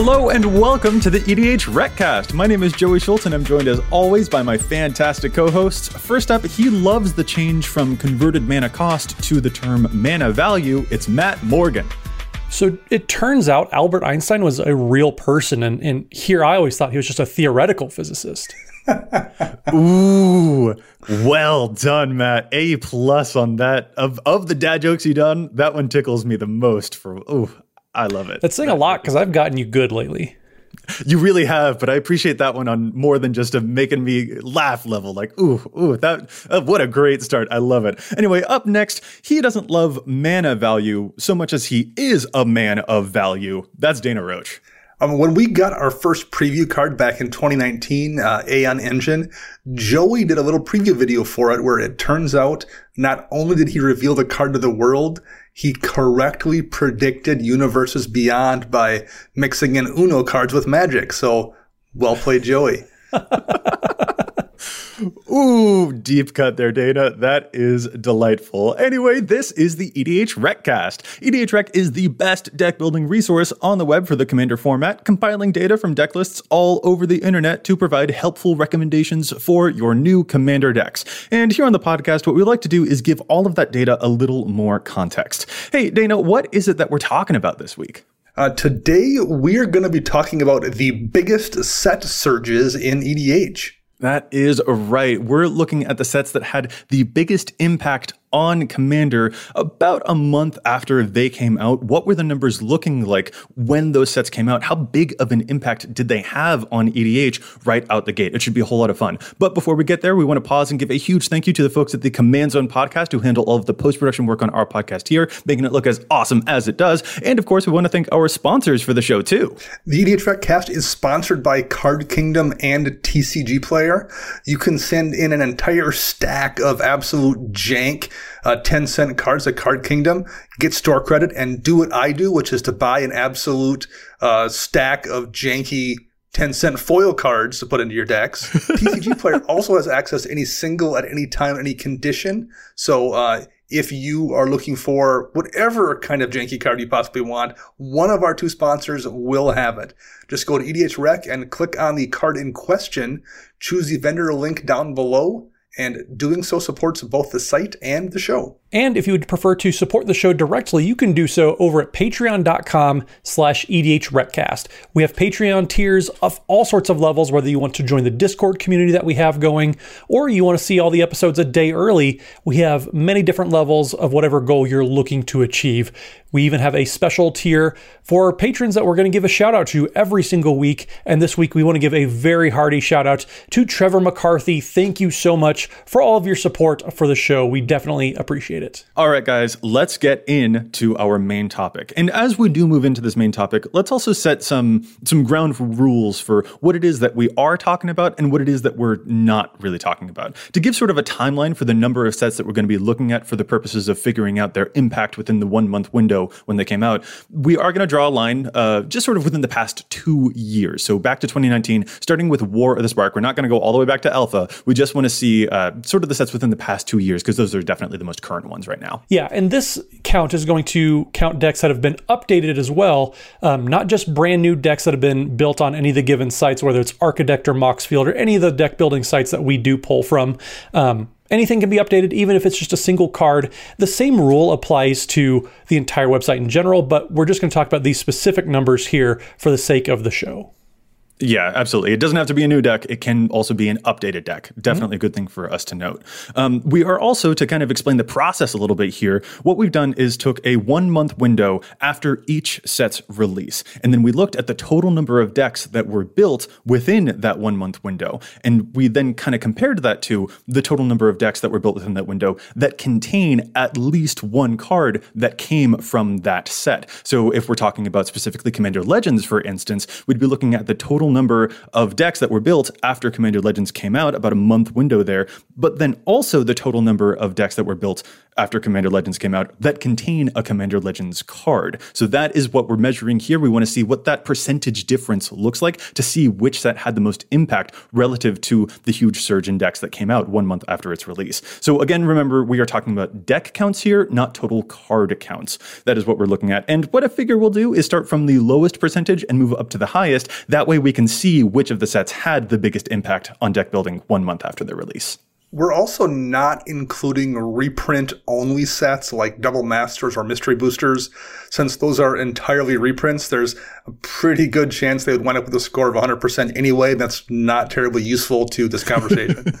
Hello and welcome to the EDH Recast. My name is Joey Schultz and I'm joined as always by my fantastic co-hosts. First up, he loves the change from converted mana cost to the term mana value. It's Matt Morgan. So it turns out Albert Einstein was a real person, and, and here I always thought he was just a theoretical physicist. Ooh, well done, Matt. A plus on that. Of of the dad jokes you done, that one tickles me the most. For ooh, I love it. That's saying a lot because I've gotten you good lately. You really have, but I appreciate that one on more than just a making me laugh level. Like, ooh, ooh, that uh, what a great start. I love it. Anyway, up next, he doesn't love mana value so much as he is a man of value. That's Dana Roach. Um, when we got our first preview card back in 2019, uh, Aeon Engine, Joey did a little preview video for it where it turns out not only did he reveal the card to the world, he correctly predicted universes beyond by mixing in Uno cards with magic. So well played, Joey. Ooh, deep cut there, Dana. That is delightful. Anyway, this is the EDH Recast. EDH Rec is the best deck building resource on the web for the Commander format, compiling data from deck lists all over the internet to provide helpful recommendations for your new Commander decks. And here on the podcast, what we like to do is give all of that data a little more context. Hey, Dana, what is it that we're talking about this week? Uh, today, we're going to be talking about the biggest set surges in EDH. That is right. We're looking at the sets that had the biggest impact on Commander about a month after they came out. What were the numbers looking like when those sets came out? How big of an impact did they have on EDH right out the gate? It should be a whole lot of fun. But before we get there, we want to pause and give a huge thank you to the folks at the Command Zone podcast who handle all of the post production work on our podcast here, making it look as awesome as it does. And of course, we want to thank our sponsors for the show too. The EDH Recast is sponsored by Card Kingdom and TCG Player. You can send in an entire stack of absolute jank uh, 10 cent cards at Card Kingdom, get store credit, and do what I do, which is to buy an absolute uh, stack of janky 10 cent foil cards to put into your decks. TCG Player also has access to any single at any time, any condition. So, uh, if you are looking for whatever kind of janky card you possibly want, one of our two sponsors will have it. Just go to EDH Rec and click on the card in question, choose the vendor link down below, and doing so supports both the site and the show. And if you would prefer to support the show directly, you can do so over at patreon.com slash edhrecast. We have Patreon tiers of all sorts of levels, whether you want to join the Discord community that we have going, or you want to see all the episodes a day early. We have many different levels of whatever goal you're looking to achieve. We even have a special tier for patrons that we're going to give a shout out to every single week. And this week, we want to give a very hearty shout out to Trevor McCarthy. Thank you so much much for all of your support for the show. We definitely appreciate it. All right, guys, let's get into our main topic. And as we do move into this main topic, let's also set some some ground rules for what it is that we are talking about and what it is that we're not really talking about. To give sort of a timeline for the number of sets that we're going to be looking at for the purposes of figuring out their impact within the one month window when they came out, we are going to draw a line uh, just sort of within the past two years. So back to 2019, starting with War of the Spark. We're not going to go all the way back to Alpha. We just want to see uh, sort of the sets within the past two years because those are definitely the most current ones right now. Yeah, and this count is going to count decks that have been updated as well, um, not just brand new decks that have been built on any of the given sites, whether it's Archidekt or Moxfield or any of the deck building sites that we do pull from. Um, Anything can be updated, even if it's just a single card. The same rule applies to the entire website in general, but we're just going to talk about these specific numbers here for the sake of the show. Yeah, absolutely. It doesn't have to be a new deck. It can also be an updated deck. Definitely mm-hmm. a good thing for us to note. Um, we are also, to kind of explain the process a little bit here, what we've done is took a one month window after each set's release. And then we looked at the total number of decks that were built within that one month window. And we then kind of compared that to the total number of decks that were built within that window that contain at least one card that came from that set. So if we're talking about specifically Commander Legends, for instance, we'd be looking at the total number of decks that were built after Commander Legends came out, about a month window there, but then also the total number of decks that were built after Commander Legends came out that contain a Commander Legends card. So that is what we're measuring here. We want to see what that percentage difference looks like to see which set had the most impact relative to the huge surge in decks that came out one month after its release. So again, remember, we are talking about deck counts here, not total card counts. That is what we're looking at. And what a figure will do is start from the lowest percentage and move up to the highest. That way we can see which of the sets had the biggest impact on deck building one month after their release. We're also not including reprint only sets like double masters or mystery boosters. Since those are entirely reprints, there's a pretty good chance they would wind up with a score of 100% anyway. That's not terribly useful to this conversation.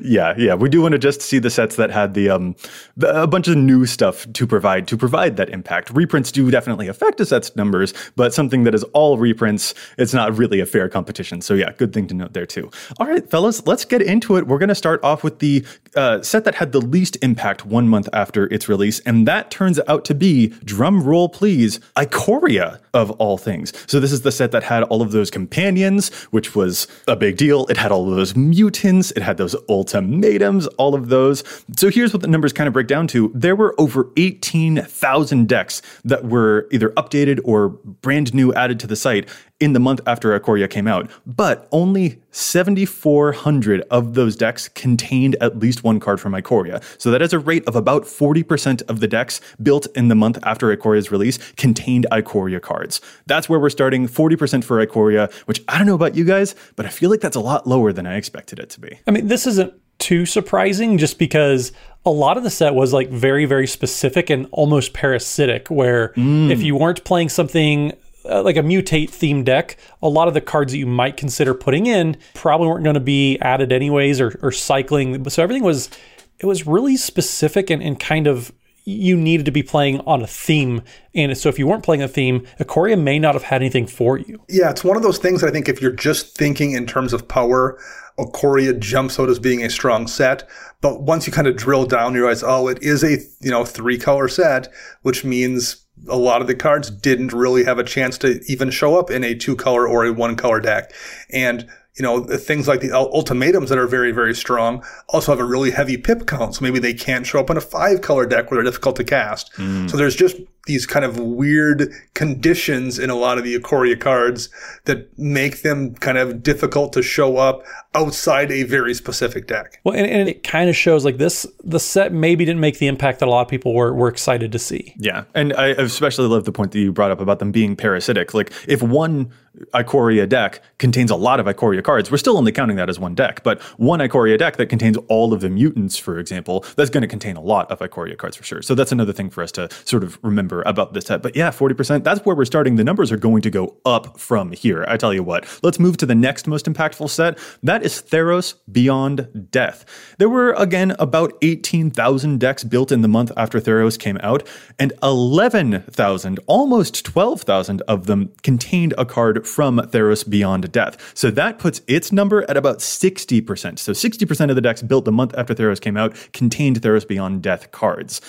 Yeah, yeah. We do want to just see the sets that had the um the, a bunch of new stuff to provide to provide that impact. Reprints do definitely affect a set's numbers, but something that is all reprints, it's not really a fair competition. So yeah, good thing to note there too. All right, fellas, let's get into it. We're going to start off with the uh, set that had the least impact one month after its release, and that turns out to be drum roll please, Ikoria of all things. So this is the set that had all of those companions, which was a big deal. It had all of those mutants. It had those ultimatums, all of those. So here's what the numbers kind of break down to. There were over 18,000 decks that were either updated or brand new added to the site in the month after Ikoria came out, but only 7,400 of those decks contained at least one card from Ikoria. So that is a rate of about 40% of the decks built in the month after Ikoria's release contained Ikoria cards. That's where we're starting, 40% for Ikoria, which I don't know about you guys, but I feel like that's a lot lower than I expected it to be. I mean, this isn't too surprising just because a lot of the set was like very very specific and almost parasitic where mm. if you weren't playing something uh, like a mutate theme deck, a lot of the cards that you might consider putting in probably weren't going to be added anyways or, or cycling. So everything was it was really specific and, and kind of you needed to be playing on a theme. And so if you weren't playing a theme, Ikoria may not have had anything for you. Yeah, it's one of those things that I think if you're just thinking in terms of power, Ikoria jumps out as being a strong set. But once you kind of drill down, you realize, oh, it is a, you know, three color set, which means a lot of the cards didn't really have a chance to even show up in a two color or a one color deck. And you know, things like the ultimatums that are very, very strong also have a really heavy pip count. So maybe they can't show up in a five color deck where they're difficult to cast. Mm. So there's just these kind of weird conditions in a lot of the Ikoria cards that make them kind of difficult to show up outside a very specific deck. Well, and, and, it kind of shows like this the set maybe didn't make the impact that a lot of people were, were excited to see. Yeah. And I especially love the point that you brought up about them being parasitic. Like if one Ikoria deck contains a lot of Ikoria cards, we're still only counting that as one deck. But one Ikoria deck that contains all of the mutants, for example, that's going to contain a lot of Ikoria cards for sure. So that's another thing for us to sort of remember about this set. But yeah, 40%, that's where we're starting. The numbers are going to go up from here. I tell you what, let's move to the next most impactful set. That is Theros Beyond Death. There were, again, about 18,000 decks built in the month after Theros came out, and 11,000, almost 12,000 of them contained a card from Theros Beyond Death. So that puts its number at about 60%. So 60% of the decks built the month after Theros came out contained Theros Beyond Death cards.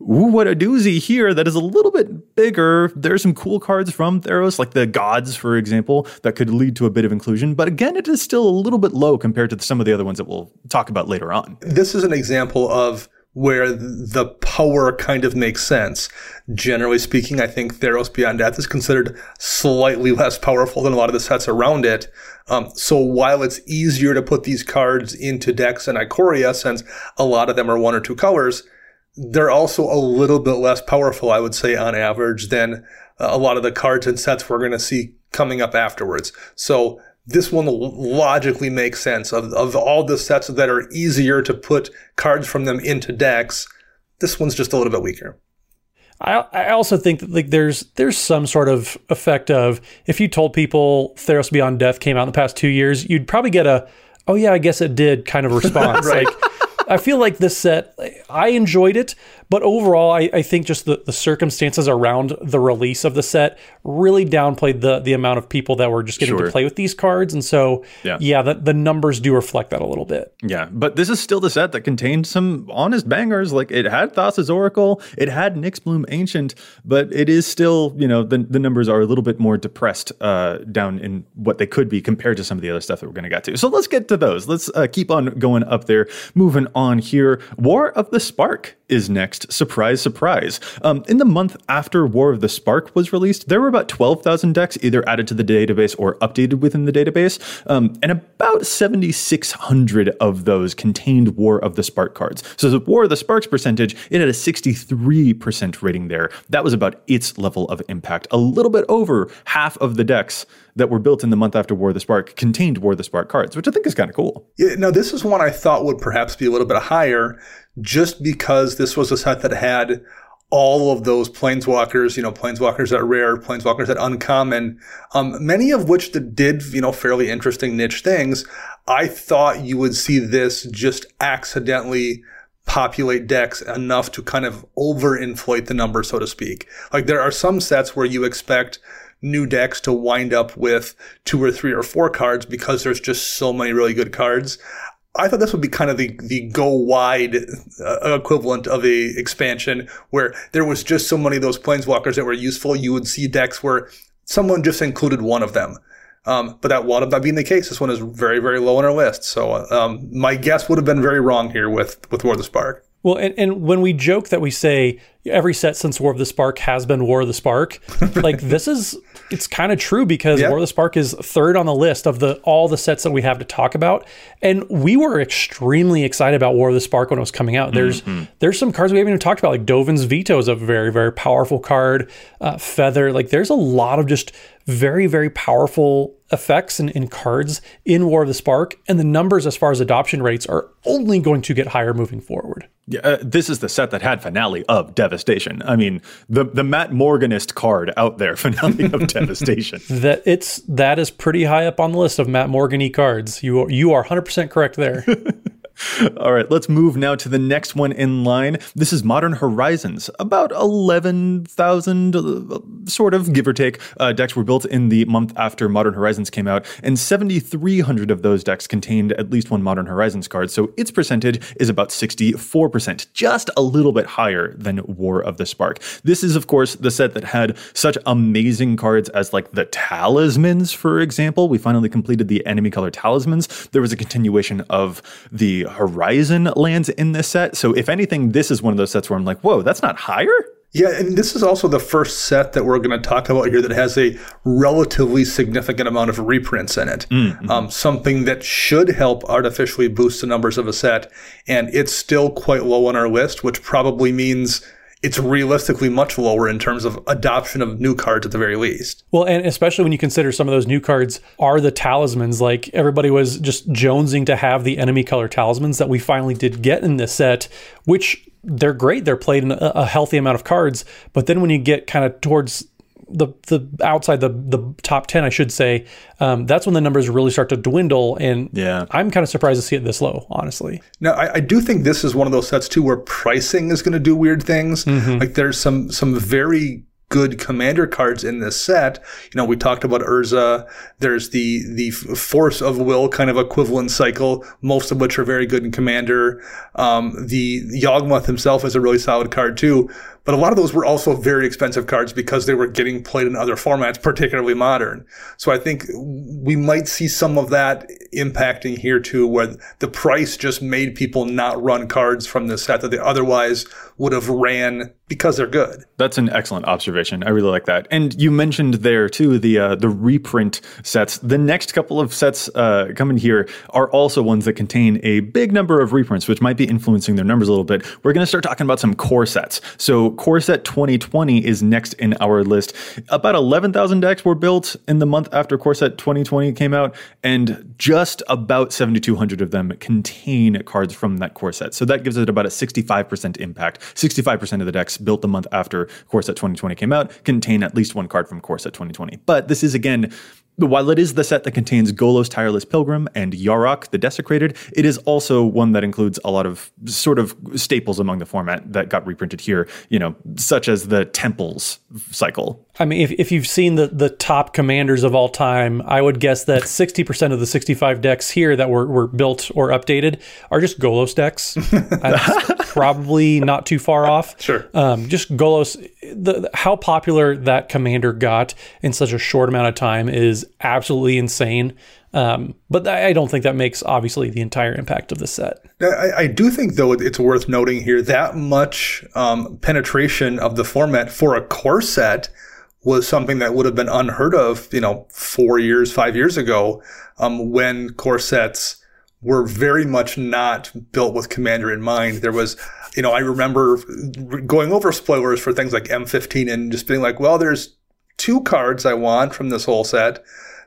Ooh, what a doozy here that is a little bit bigger. There's some cool cards from Theros, like the Gods, for example, that could lead to a bit of inclusion. But again, it is still a little bit low compared to some of the other ones that we'll talk about later on. This is an example of where the power kind of makes sense. Generally speaking, I think Theros Beyond Death is considered slightly less powerful than a lot of the sets around it. Um, so while it's easier to put these cards into decks than Ikoria, since a lot of them are one or two colors, they're also a little bit less powerful, I would say, on average than uh, a lot of the cards and sets we're going to see coming up afterwards. So this one logically makes sense of, of all the sets that are easier to put cards from them into decks. This one's just a little bit weaker. I, I also think that like there's there's some sort of effect of if you told people Theros Beyond Death came out in the past two years, you'd probably get a oh yeah I guess it did kind of response right. like I feel like this set, I enjoyed it, but overall, I, I think just the, the circumstances around the release of the set really downplayed the the amount of people that were just getting sure. to play with these cards. And so, yeah, yeah the, the numbers do reflect that a little bit. Yeah, but this is still the set that contained some honest bangers. Like it had Thassa's Oracle, it had Nyxbloom Ancient, but it is still, you know, the, the numbers are a little bit more depressed uh, down in what they could be compared to some of the other stuff that we're going to get to. So let's get to those. Let's uh, keep on going up there. Moving on here. War of the Spark is next. Surprise, surprise. Um, in the month after War of the Spark was released, there were about 12,000 decks either added to the database or updated within the database, um, and about 7,600 of those contained War of the Spark cards. So the War of the Sparks percentage, it had a 63% rating there. That was about its level of impact. A little bit over half of the decks that were built in the month after War of the Spark contained War of the Spark cards, which I think is kind of cool. Yeah, now, this is one I thought would perhaps be a little bit higher just because this was a set that had all of those planeswalkers, you know, planeswalkers that are rare, planeswalkers that uncommon, um, many of which did, you know, fairly interesting niche things. I thought you would see this just accidentally populate decks enough to kind of overinflate the number, so to speak. Like there are some sets where you expect new decks to wind up with two or three or four cards because there's just so many really good cards. I thought this would be kind of the, the go wide uh, equivalent of a expansion where there was just so many of those planeswalkers that were useful. You would see decks where someone just included one of them. Um, but that wound up not being the case. This one is very, very low on our list. So um, my guess would have been very wrong here with with War of the Spark. Well, and, and when we joke that we say every set since War of the Spark has been War of the Spark, like this is it's kind of true because yeah. War of the Spark is third on the list of the all the sets that we have to talk about, and we were extremely excited about War of the Spark when it was coming out. There's mm-hmm. there's some cards we haven't even talked about, like Dovin's Veto is a very very powerful card. Uh, Feather, like there's a lot of just very very powerful effects and, and, cards in War of the Spark, and the numbers as far as adoption rates are only going to get higher moving forward. Yeah, uh, this is the set that had finale of Devastation. I mean, the the Matt Morganist card out there, finale of Devastation. That it's that is pretty high up on the list of Matt Morgany cards. You are, you are 100% correct there. All right, let's move now to the next one in line. This is Modern Horizons. About 11,000, uh, sort of, give or take, uh, decks were built in the month after Modern Horizons came out, and 7,300 of those decks contained at least one Modern Horizons card, so its percentage is about 64%, just a little bit higher than War of the Spark. This is, of course, the set that had such amazing cards as, like, the Talismans, for example. We finally completed the enemy color Talismans. There was a continuation of the Horizon lands in this set. So if anything, this is one of those sets where I'm like, whoa, that's not higher? Yeah, and this is also the first set that we're going to talk about here that has a relatively significant amount of reprints in it. Mm-hmm. Um, something that should help artificially boost the numbers of a set. And it's still quite low on our list, which probably means it's realistically much lower in terms of adoption of new cards at the very least. Well, and especially when you consider some of those new cards are the talismans. Like everybody was just jonesing to have the enemy color talismans that we finally did get in this set, which they're great. They're played in a, healthy amount of cards. But then when you get kind of towards the the outside the the top ten, I should say, um, that's when the numbers really start to dwindle. And yeah, I'm kind of surprised to see it this low, honestly. Now, I, I do think this is one of those sets too where pricing is going to do weird things. Mm-hmm. Like there's some some very good commander cards in this set. You know, we talked about Urza. There's the the Force of Will kind of equivalent cycle, most of which are very good in commander. Um, the Yawgmoth himself is a really solid card too. But a lot of those were also very expensive cards because they were getting played in other formats, particularly modern. So I think we might see some of that impacting here too, where the price just made people not run cards from the set that they otherwise would have ran because they're good. That's an excellent observation. I really like that. And you mentioned there too the uh, the reprint sets. The next couple of sets uh, coming here are also ones that contain a big number of reprints, which might be influencing their numbers a little bit. We're going to start talking about some core sets. So Core Set 2020 is next in our list. About 11,000 decks were built in the month after Core Set 2020 came out, and just about 7,200 of them contain cards from that core set. So that gives it about a 65% impact. 65% of the decks built the month after Core Set 2020 came out contain at least one card from Core Set 2020. But this is again while it is the set that contains Golos Tireless Pilgrim and Yarok the Desecrated, it is also one that includes a lot of sort of staples among the format that got reprinted here, you know, such as the Temples cycle. I mean, if, if you've seen the, the top commanders of all time, I would guess that 60% of the 65 decks here that were, were built or updated are just Golos decks. That's probably not too far off. Sure. Um, just Golos, the, how popular that commander got in such a short amount of time is absolutely insane. Um, but I don't think that makes obviously the entire impact of the set. I, I do think though it's worth noting here that much um, penetration of the format for a core set was something that would have been unheard of, you know, four years, five years ago, um, when core sets were very much not built with Commander in mind. There was, you know, I remember going over spoilers for things like M15 and just being like, well, there's two cards I want from this whole set.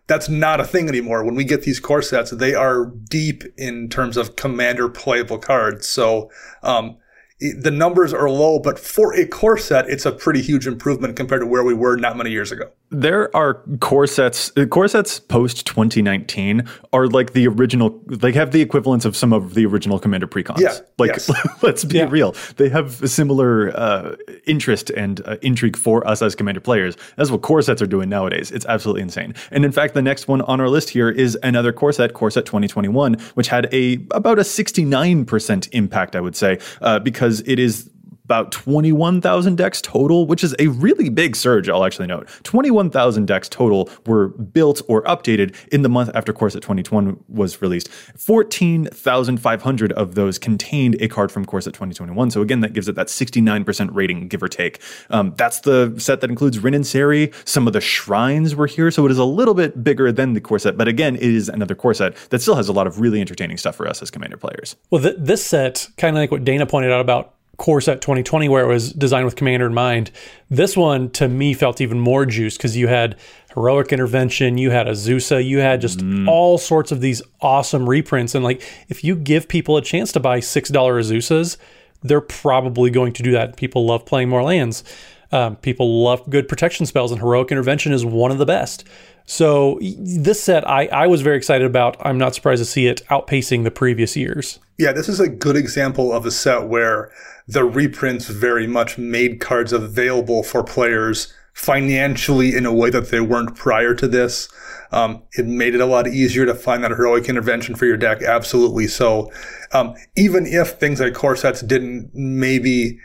That's not a thing anymore. When we get these core sets, they are deep in terms of commander playable cards. So, um, the numbers are low, but for a core set, it's a pretty huge improvement compared to where we were not many years ago. There are core sets, core sets post 2019 are like the original, they have the equivalents of some of the original Commander precons. Yeah. Like, yes. let's be yeah. real. They have a similar uh, interest and uh, intrigue for us as Commander players. That's what core sets are doing nowadays. It's absolutely insane. And in fact, the next one on our list here is another core set, core set 2021, which had a about a 69% impact, I would say, uh, because it is about 21,000 decks total, which is a really big surge, I'll actually note. 21,000 decks total were built or updated in the month after Core Set 2021 was released. 14,500 of those contained a card from Core Set 2021. So again, that gives it that 69% rating, give or take. Um, that's the set that includes Rin and Seri. Some of the shrines were here, so it is a little bit bigger than the core set, but again, it is another core set that still has a lot of really entertaining stuff for us as Commander players. Well, th- this set, kind of like what Dana pointed out about core set 2020 where it was designed with commander in mind this one to me felt even more juice because you had heroic intervention you had azusa you had just mm. all sorts of these awesome reprints. And like if you give people a chance to buy six dollar azusas they're probably going to do that. People love playing more lands. Um, people love good protection spells and heroic intervention is one of the best. So this set I, I was very excited about. I'm not surprised to see it outpacing the previous years. Yeah this is a good example of a set where the reprints very much made cards available for players financially in a way that they weren't prior to this. Um, it made it a lot easier to find that heroic intervention for your deck. Absolutely. So, um, even if things like core sets didn't maybe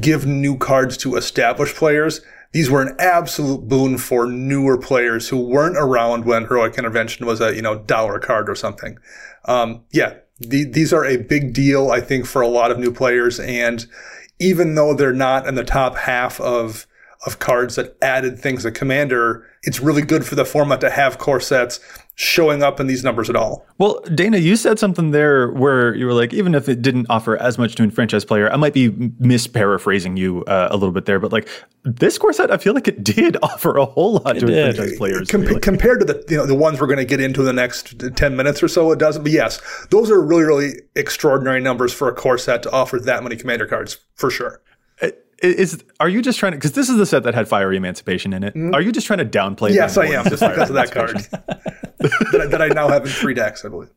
give new cards to established players, these were an absolute boon for newer players who weren't around when heroic intervention was a you know dollar card or something. Um, yeah, the, these are a big deal, I think, for a lot of new players. And even though they're not in the top half of of cards that added things to Commander, it's really good for the format to have core sets showing up in these numbers at all. Well, Dana, you said something there where you were like, even if it didn't offer as much to a franchise player, I might be misparaphrasing you uh, a little bit there, but like this core set, I feel like it did offer a whole lot it to did. franchise players. Com- really. Compared to the you know the ones we're going to get into in the next ten minutes or so, it doesn't. But yes, those are really really extraordinary numbers for a core set to offer that many commander cards for sure is are you just trying to because this is the set that had fiery emancipation in it. Mm. are you just trying to downplay yes i am. just because of that card. That, I, that, I, now have in three decks i believe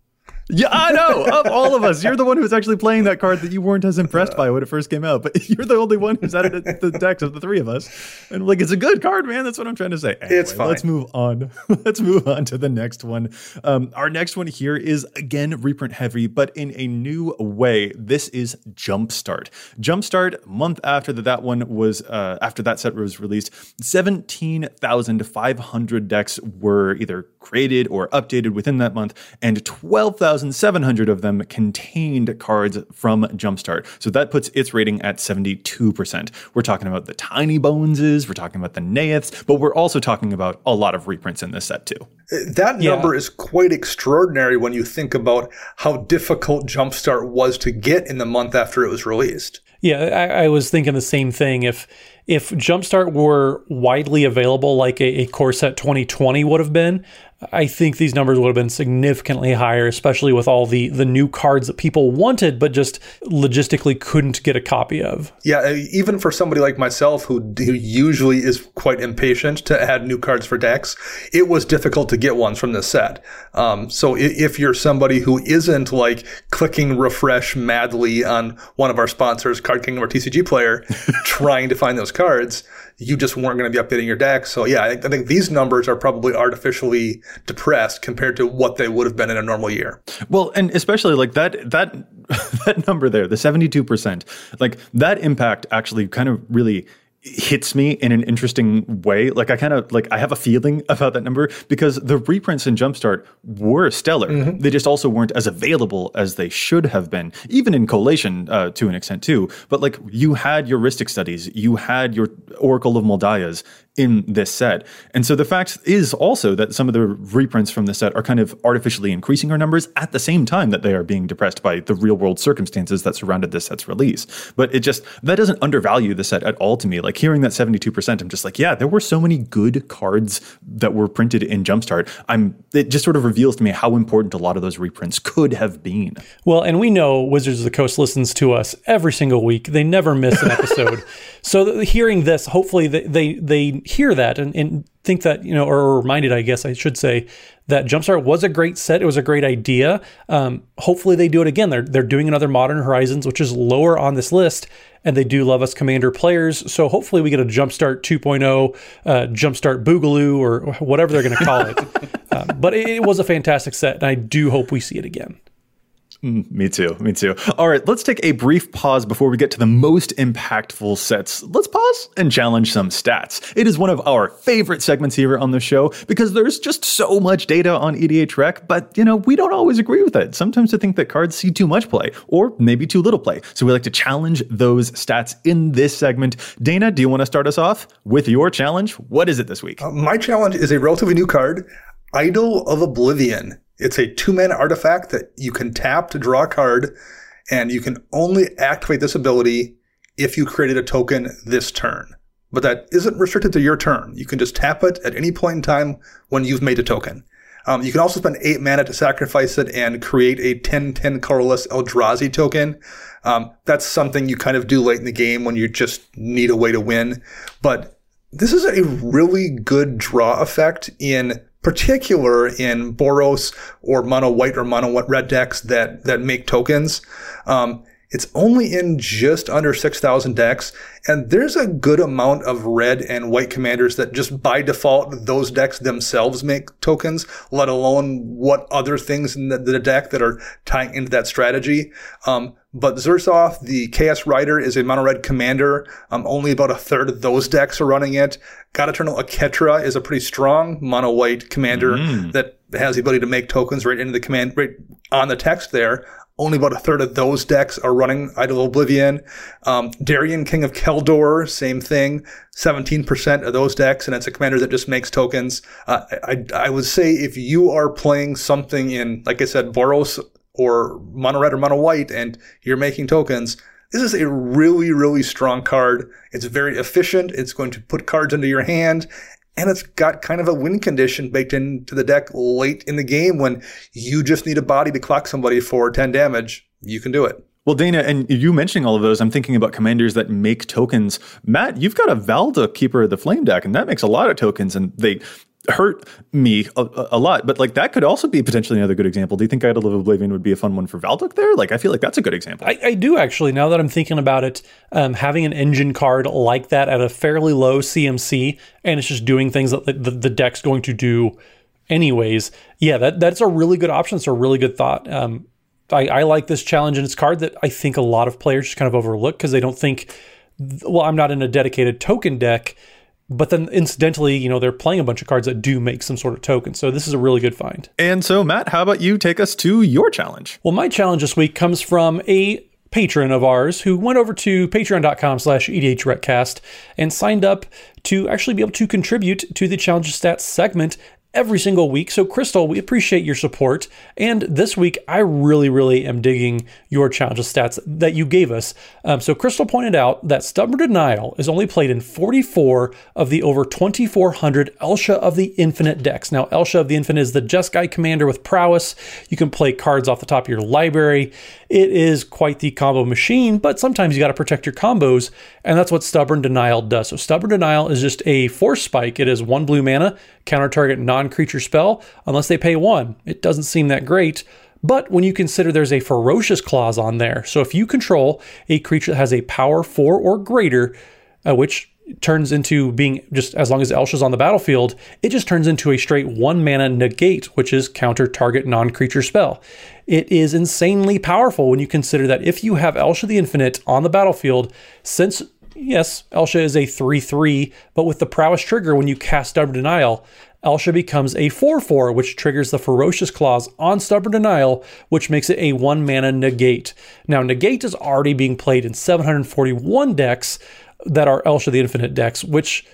Yeah, I know. Of all of us, you're the one who's actually playing that card that you weren't as impressed by when it first came out. But you're the only one who's added it to the decks of the three of us. And like, it's a good card, man. That's what I'm trying to say. Anyway, It's fine. Let's move on. let's move on to the next one. Um, our next one here is again reprint heavy, but in a new way. This is Jumpstart. Jumpstart, month after that, that one was uh, after that set was released, seventeen thousand five hundred decks were either created or updated within that month, and twelve thousand seven hundred of them contained cards from Jumpstart. So that puts its rating at seventy-two percent. We're talking about the Tiny Boneses, we're talking about the Naeths, but we're also talking about a lot of reprints in this set too. That Yeah. number is quite extraordinary when you think about how difficult Jumpstart was to get in the month after it was released. Yeah, I, I was thinking the same thing. If if Jumpstart were widely available, like a, a Core Set 2020 would have been, I think these numbers would have been significantly higher, especially with all the the new cards that people wanted but just logistically couldn't get a copy of. Yeah, even for somebody like myself who, who usually is quite impatient to add new cards for decks, it was difficult to get ones from this set. Um, so if you're somebody who isn't like clicking refresh madly on one of our sponsors, Card Kingdom or TCG Player, trying to find those cards, you just weren't going to be updating your deck. So yeah, I, think these numbers are probably artificially depressed compared to what they would have been in a normal year. Well, and especially like that that that number there, the 72%, like that impact actually kind of really hits me in an interesting way. Like I kind of like I have a feeling about that number because the reprints in Jumpstart were stellar. They just also weren't as available as they should have been, even in collation uh, to an extent too. But like you had your Rhystic Studies, you had your Oracle of Mul Dayas in this set. And so the fact is also that some of the reprints from the set are kind of artificially increasing our numbers at the same time that they are being depressed by the real world circumstances that surrounded this set's release. But it just, that doesn't undervalue the set at all to me. Like hearing that 72%, I'm just like, yeah, there were so many good cards that were printed in Jumpstart. I'm, it just sort of reveals to me how important a lot of those reprints could have been. Well, and we know Wizards of the Coast listens to us every single week. They never miss an episode. so hearing this, hopefully they they, they hear that and, and think that, you know, or reminded, I guess I should say, that Jumpstart was a great set. It was a great idea. Um, hopefully they do it again. They're, they're doing another Modern Horizons, which is lower on this list. And they do love us Commander players. So hopefully we get a Jumpstart 2.0, uh, Jumpstart Boogaloo, or whatever they're going to call it. uh, but it, it was a fantastic set. And I do hope we see it again. Mm, me too. Me too. All right, let's take a brief pause before we get to the most impactful sets. Let's pause and challenge some stats. It is one of our favorite segments here on the show because there's just so much data on EDH Rec, but you know, we don't always agree with it. Sometimes we think that cards see too much play or maybe too little play. So we like to challenge those stats in this segment. Dana, do you want to start us off with your challenge? What is it this week? Uh, my challenge is a relatively new card, Idol of Oblivion. It's a two mana artifact that you can tap to draw a card, and you can only activate this ability if you created a token this turn. But that isn't restricted to your turn. You can just tap it at any point in time when you've made a token. Um, you can also spend eight mana to sacrifice it and create a 10-10 colorless Eldrazi token. Um, that's something you kind of do late in the game when you just need a way to win. But this is a really good draw effect in particular in Boros or mono white or mono red decks that, that make tokens. Um, it's only in just under 6,000 decks, and there's a good amount of red and white commanders that just by default, those decks themselves make tokens, let alone what other things in the, the deck that are tying into that strategy. Um, but Zurzoth, the Chaos Rider, is a mono red commander. Um, only about a third of those decks are running it. God Eternal Oketra is a pretty strong mono white commander that has the ability to make tokens right into the command, right on the text there. Only about a third of those decks are running Idol of Oblivion. Um, Darien, King of Kjeldor, same thing. 17% of those decks, and it's a commander that just makes tokens. Uh, I, I would say if you are playing something in, like I said, Boros or mono red or mono white, and you're making tokens, this is a really, really strong card. It's very efficient. It's going to put cards into your hand. And it's got kind of a win condition baked into the deck late in the game when you just need a body to clock somebody for 10 damage. You can do it. Well, Dana, and you mentioning all of those, I'm thinking about commanders that make tokens. Matt, you've got a Valduk Keeper of the Flame deck, and that makes a lot of tokens, and they hurt me a, a, lot. But like that could also be potentially another good example. Do you think Idol of Oblivion would be a fun one for Valduk there? Like I feel like that's a good example. I, I do actually. Now that I'm thinking about it, um, having an engine card like that at a fairly low CMC and it's just doing things that the, the deck's going to do anyways. Yeah, that that's a really good option. It's a really good thought. Um, I, I like this challenge and it's card that I think a lot of players just kind of overlook because they don't think, well, I'm not in a dedicated token deck but then incidentally, you know, they're playing a bunch of cards that do make some sort of token. So this is a really good find. And so, Matt, how about you take us to your challenge? Well, my challenge this week comes from a patron of ours who went over to patreon.com slash edhrecast and signed up to actually be able to contribute to the challenge stats segment every single week. So, Crystal, we appreciate your support. And this week, I really, really am digging your challenge of stats that you gave us. Um, so, Crystal pointed out that Stubborn Denial is only played in 44 of the over 2,400 Elsha of the Infinite decks. Now, Elsha of the Infinite is the Jeskai commander with prowess. You can play cards off the top of your library. It is quite the combo machine, but sometimes you got to protect your combos. And that's what Stubborn Denial does. So, Stubborn Denial is just a force spike. It is one blue mana, counter target non non creature spell unless they pay one. It doesn't seem that great. But when you consider there's a ferocious clause on there, so if you control a creature that has a power four or greater, uh, which turns into being just as long as Elsha's on the battlefield, it just turns into a straight one mana negate, which is counter target non creature spell. It is insanely powerful when you consider that if you have Elsha the Infinite on the battlefield, since yes, Elsha is a 3 3, but with the prowess trigger, when you cast Stubborn Denial, Elsha becomes a 4 4, which triggers the Ferocious Clause on Stubborn Denial, which makes it a 1 mana negate. Now, negate is already being played in 741 decks that are Elsha the Infinite decks, which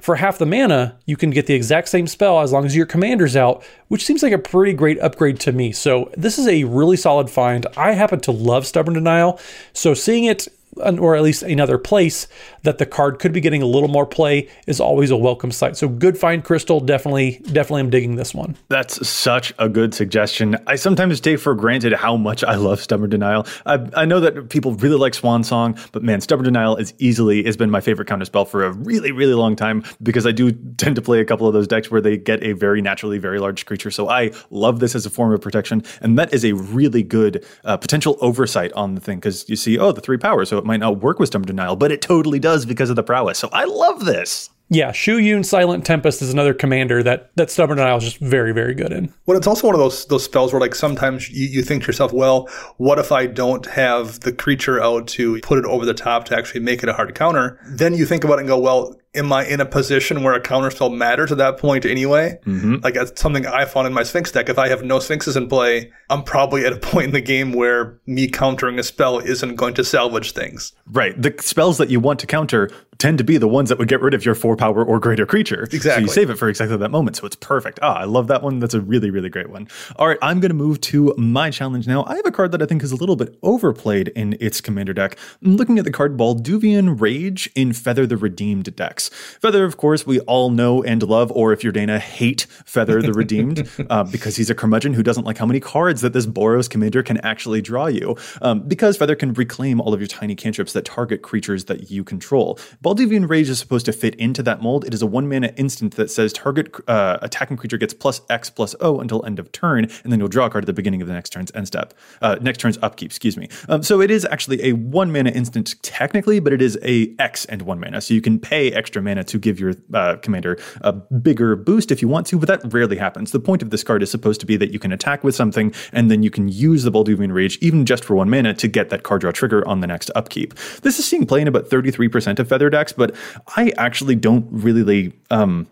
for half the mana, you can get the exact same spell as long as your commander's out, which seems like a pretty great upgrade to me. So, this is a really solid find. I happen to love Stubborn Denial, so seeing it or at least another place that the card could be getting a little more play is always a welcome sight. So good find crystal, definitely, definitely am digging this one. That's such a good suggestion. I sometimes take for granted how much I love Stubborn Denial. I, I know that people really like Swan Song, but man, Stubborn Denial is easily has been my favorite counter spell for a really, really long time because I do tend to play a couple of those decks where they get a very naturally very large creature. So I love this as a form of protection, and that is a really good uh, potential oversight on the thing because you see, oh, the three power, so it might not work with Stubborn Denial, but it totally does because of the prowess. So I love this. Yeah, Shu Yun Silent Tempest is another commander that that Stubborn Denial is just very, very good in. Well, it's also one of those those spells where like sometimes you, you think to yourself, well, what if I don't have the creature out to put it over the top to actually make it a hard counter? Then you think about it and go, well, am I in a position where a counterspell matters at that point anyway? Mm-hmm. Like that's something I found in my Sphinx deck. If I have no Sphinxes in play, I'm probably at a point in the game where me countering a spell isn't going to salvage things. Right. The spells that you want to counter tend to be the ones that would get rid of your four power or greater creature. Exactly. So you save it for exactly that moment. So it's perfect. Ah, I love that one. That's a really, really great one. All right, I'm going to move to my challenge now. I have a card that I think is a little bit overplayed in its commander deck. I'm looking at the card Balduvian Rage in Feather the Redeemed decks. Feather, of course, we all know and love, or if you're Dana, hate Feather the Redeemed uh, because he's a curmudgeon who doesn't like how many cards that this Boros commander can actually draw you. Um, because Feather can reclaim all of your tiny cantrips that target creatures that you control. Balduvian Rage is supposed to fit into that mold. It is a one mana instant that says target uh, attacking creature gets plus X plus O until end of turn, and then you'll draw a card at the beginning of the next turn's end step, uh, next turn's upkeep. Excuse me. Um, so it is actually a one mana instant technically, but it is a X and one mana, so you can pay extra mana to give your uh, commander a bigger boost if you want to, but that rarely happens. The point of this card is supposed to be that you can attack with something, and then you can use the Balduvian Rage even just for one mana to get that card draw trigger on the next upkeep. This is seeing play in about 33% of Feather decks, but I actually don't really um,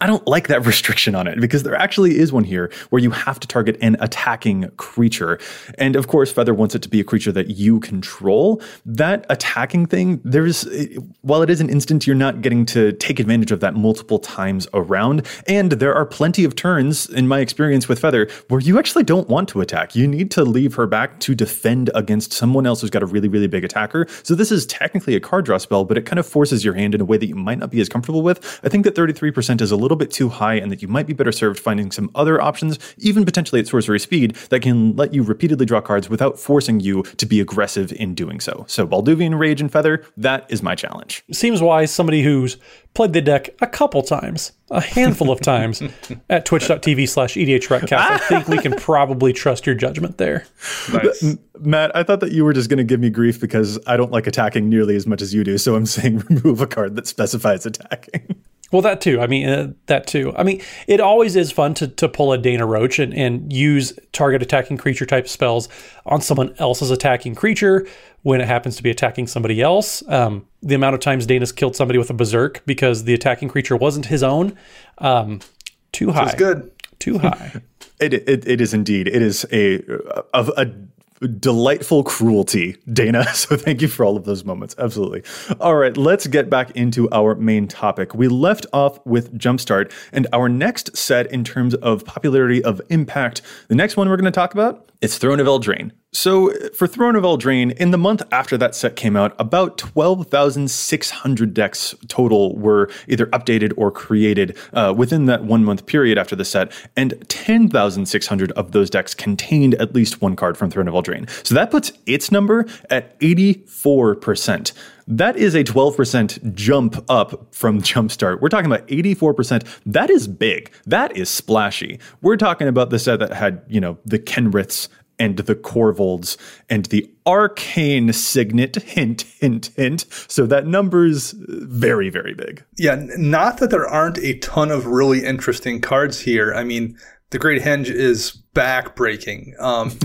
I don't like that restriction on it because there actually is one here where you have to target an attacking creature. And of course, Feather wants it to be a creature that you control. That attacking thing, there's, while it is an instant, you're not getting to take advantage of that multiple times around. And there are plenty of turns, in my experience with Feather, where you actually don't want to attack. You need to leave her back to defend against someone else who's got a really, really big attacker. So this is technically a card draw spell, but it kind of forces your hand in a way that you might not be as comfortable with. I think that 33% is a little bit too high and that you might be better served finding some other options, even potentially at sorcery speed, that can let you repeatedly draw cards without forcing you to be aggressive in doing so. So Balduvian Rage and Feather, that is my challenge. Seems wise, somebody who's played the deck a couple times, a handful of times at twitch.tv slash EDHRECast. I think we can probably trust your judgment there. Nice. Matt, I thought that you were just going to give me grief because I don't like attacking nearly as much as you do. So I'm saying remove a card that specifies attacking. Well, that too. I mean, uh, that too. I mean, it always is fun to, to pull a Dana Roach and, and use target attacking creature type spells on someone else's attacking creature when it happens to be attacking somebody else. Um, the amount of times Dana's killed somebody with a berserk because the attacking creature wasn't his own, um, too high. It's good. Too high. It, it, it is indeed. It is a, a, a delightful cruelty, Dana. So thank you for all of those moments. Absolutely. All right, let's get back into our main topic. We left off with Jumpstart, and our next set in terms of popularity of impact, the next one we're going to talk about, it's Throne of Eldraine. So, for Throne of Eldraine, in the month after that set came out, about 12,600 decks total were either updated or created uh, within that one month period after the set, and 10,600 of those decks contained at least one card from Throne of Eldraine. So, that puts its number at 84%. That is a 12% jump up from Jumpstart. We're talking about 84%. That is big. That is splashy. We're talking about the set that had, you know, the Kenriths and the Korvolds and the arcane signet. Hint, hint, hint. So that number's very, very big. Yeah, not that there aren't a ton of really interesting cards here. I mean, the Great Henge is backbreaking. Um,